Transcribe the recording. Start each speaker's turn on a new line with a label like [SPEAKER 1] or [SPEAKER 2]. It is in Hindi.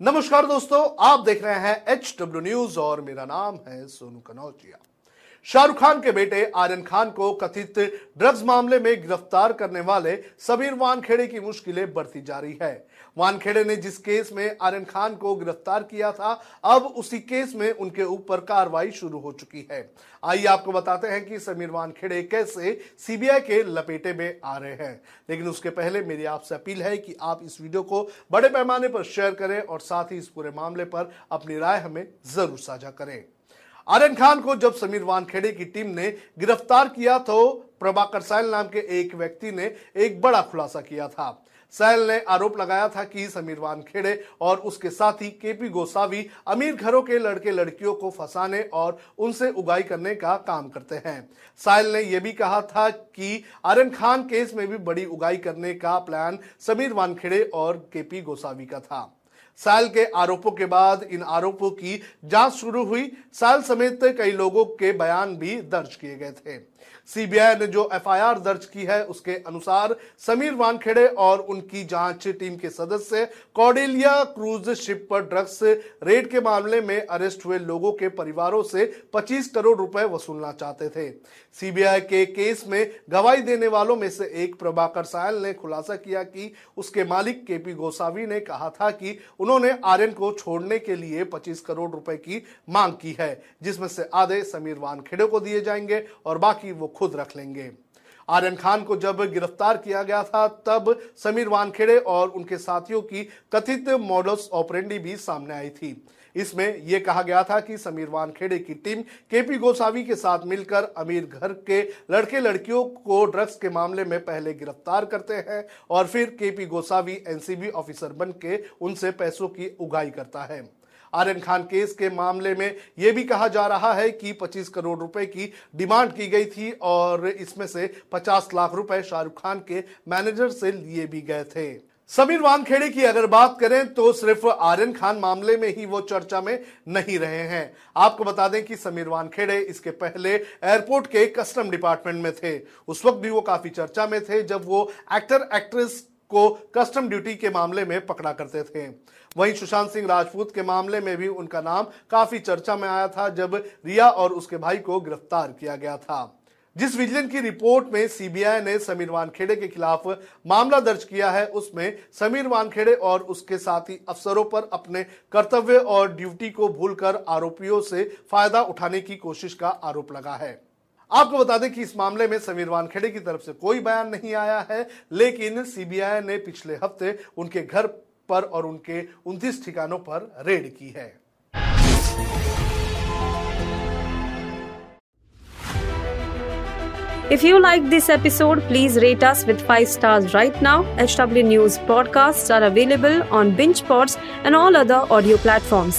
[SPEAKER 1] नमस्कार दोस्तों, आप देख रहे हैं एच डब्ल्यू न्यूज़ और मेरा नाम है सोनू कनौजिया। शाहरुख खान के बेटे आर्यन खान को कथित ड्रग्स मामले में गिरफ़्तार करने वाले समीर वानखेड़े की मुश्किलें बढ़ती जा रही है। वानखेड़े ने जिस केस में आर्यन खान को गिरफ़्तार किया था, अब उसी केस में उनके ऊपर कार्रवाई शुरू हो चुकी है। आइए आपको बताते हैं कि समीर वानखेड़े कैसे सीबीआई के लपेटे में आ रहे हैं। लेकिन उसके पहले मेरी आपसे अपील है कि आप इस वीडियो को बड़े पैमाने पर शेयर करें और साथ ही इस पूरे मामले पर अपनी राय हमें ज़रूर साझा करें। आर्यन खान को जब समीर वानखेड़े की टीम ने गिरफ़्तार किया तो प्रभाकर साइल नाम के एक व्यक्ति ने एक बड़ा खुलासा किया था। सैल ने आरोप लगाया था कि समीर वानखेड़े और उसके साथी केपी गोसावी अमीर घरों के लड़के लड़कियों को फंसाने और उनसे उगाई करने का काम करते हैं। साइल ने यह भी कहा था कि आर्यन खान केस में भी बड़ी उगाई करने का प्लान समीर वानखेड़े और केपी गोसावी का था। साल के आरोपों के बाद इन आरोपों की जाँच शुरू हुई। साल समेत कई लोगों के बयान भी दर्ज किए गए थे। सीबीआई ने जो एफआईआर दर्ज की है, उसके अनुसार समीर वानखेड़े और उनकी जाँच टीम के सदस्य कॉडेलिया क्रूज शिप पर ड्रग्स रेड के मामले में अरेस्ट हुए लोगों के परिवारों से 25 करोड़ रुपए वसूलना चाहते थे। सीबीआई के केस में गवाही देने वालों में से एक प्रभाकर सायल ने खुलासा किया कि उसके मालिक केपी गोसावी ने कहा था कि उन्होंने आर्यन को छोड़ने के लिए 25 करोड़ रुपए की मांग की है, जिसमें से आधे समीर वानखेड़े को दिए जाएँगे और बाकी वो खुद रख लेंगे। आर्यन खान को जब गिरफ़्तार किया गया था, तब समीर वानखेड़े और उनके साथियों की कथित मॉडल्स ऑपरेंडी भी सामने आई थी। इसमें यह कहा गया था कि समीर वानखेड़े की टीम केपी गोसावी के साथ मिलकर अमीर घर के लड़के लड़कियों को ड्रग्स के मामले में पहले गिरफ़्तार करते हैं और फिर केपी गोसावी एनसीबी ऑफिसर बन के उनसे पैसों की उगाई करता है। आर्यन खान केस के मामले में यह भी कहा जा रहा है कि 25 करोड़ रुपए की डिमांड की गई थी और इसमें से 50 लाख रुपए शाहरुख खान के मैनेजर से लिए भी गए थे। समीर वानखेड़े की अगर बात करें तो सिर्फ़ आर्यन खान मामले में ही वो चर्चा में नहीं रहे हैं। आपको बता दें कि समीर वानखेड़े इसके पहले एयरपोर्ट के कस्टम डिपार्टमेंट में थे। उस वक्त भी वो काफ़ी चर्चा में थे जब वो एक्टर एक्ट्रेस को कस्टम ड्यूटी के मामले में पकड़ा करते थे। वहीं सुशांत सिंह राजपूत के मामले में भी उनका नाम काफ़ी चर्चा में आया था, जब रिया और उसके भाई को गिरफ़्तार किया गया था। जिस विजिलेंस की रिपोर्ट में सीबीआई ने समीर वानखेड़े के खिलाफ मामला दर्ज किया है, उसमें समीर वानखेड़े और उसके साथी अफसरों पर अपने कर्तव्य और ड्यूटी को भूलकर आरोपियों से फ़ायदा उठाने की कोशिश का आरोप लगा है। आपको बता दें कि इस मामले में समीर वानखेड़े की तरफ़ से कोई बयान नहीं आया है लेकिन सीबीआई ने पिछले हफ़्ते उनके घर पर और उनके उनतीस ठिकानों पर रेड की है
[SPEAKER 2] If you like this episode, please rate us with 5 stars right now. HW News podcasts are available on BingePods and all other audio platforms.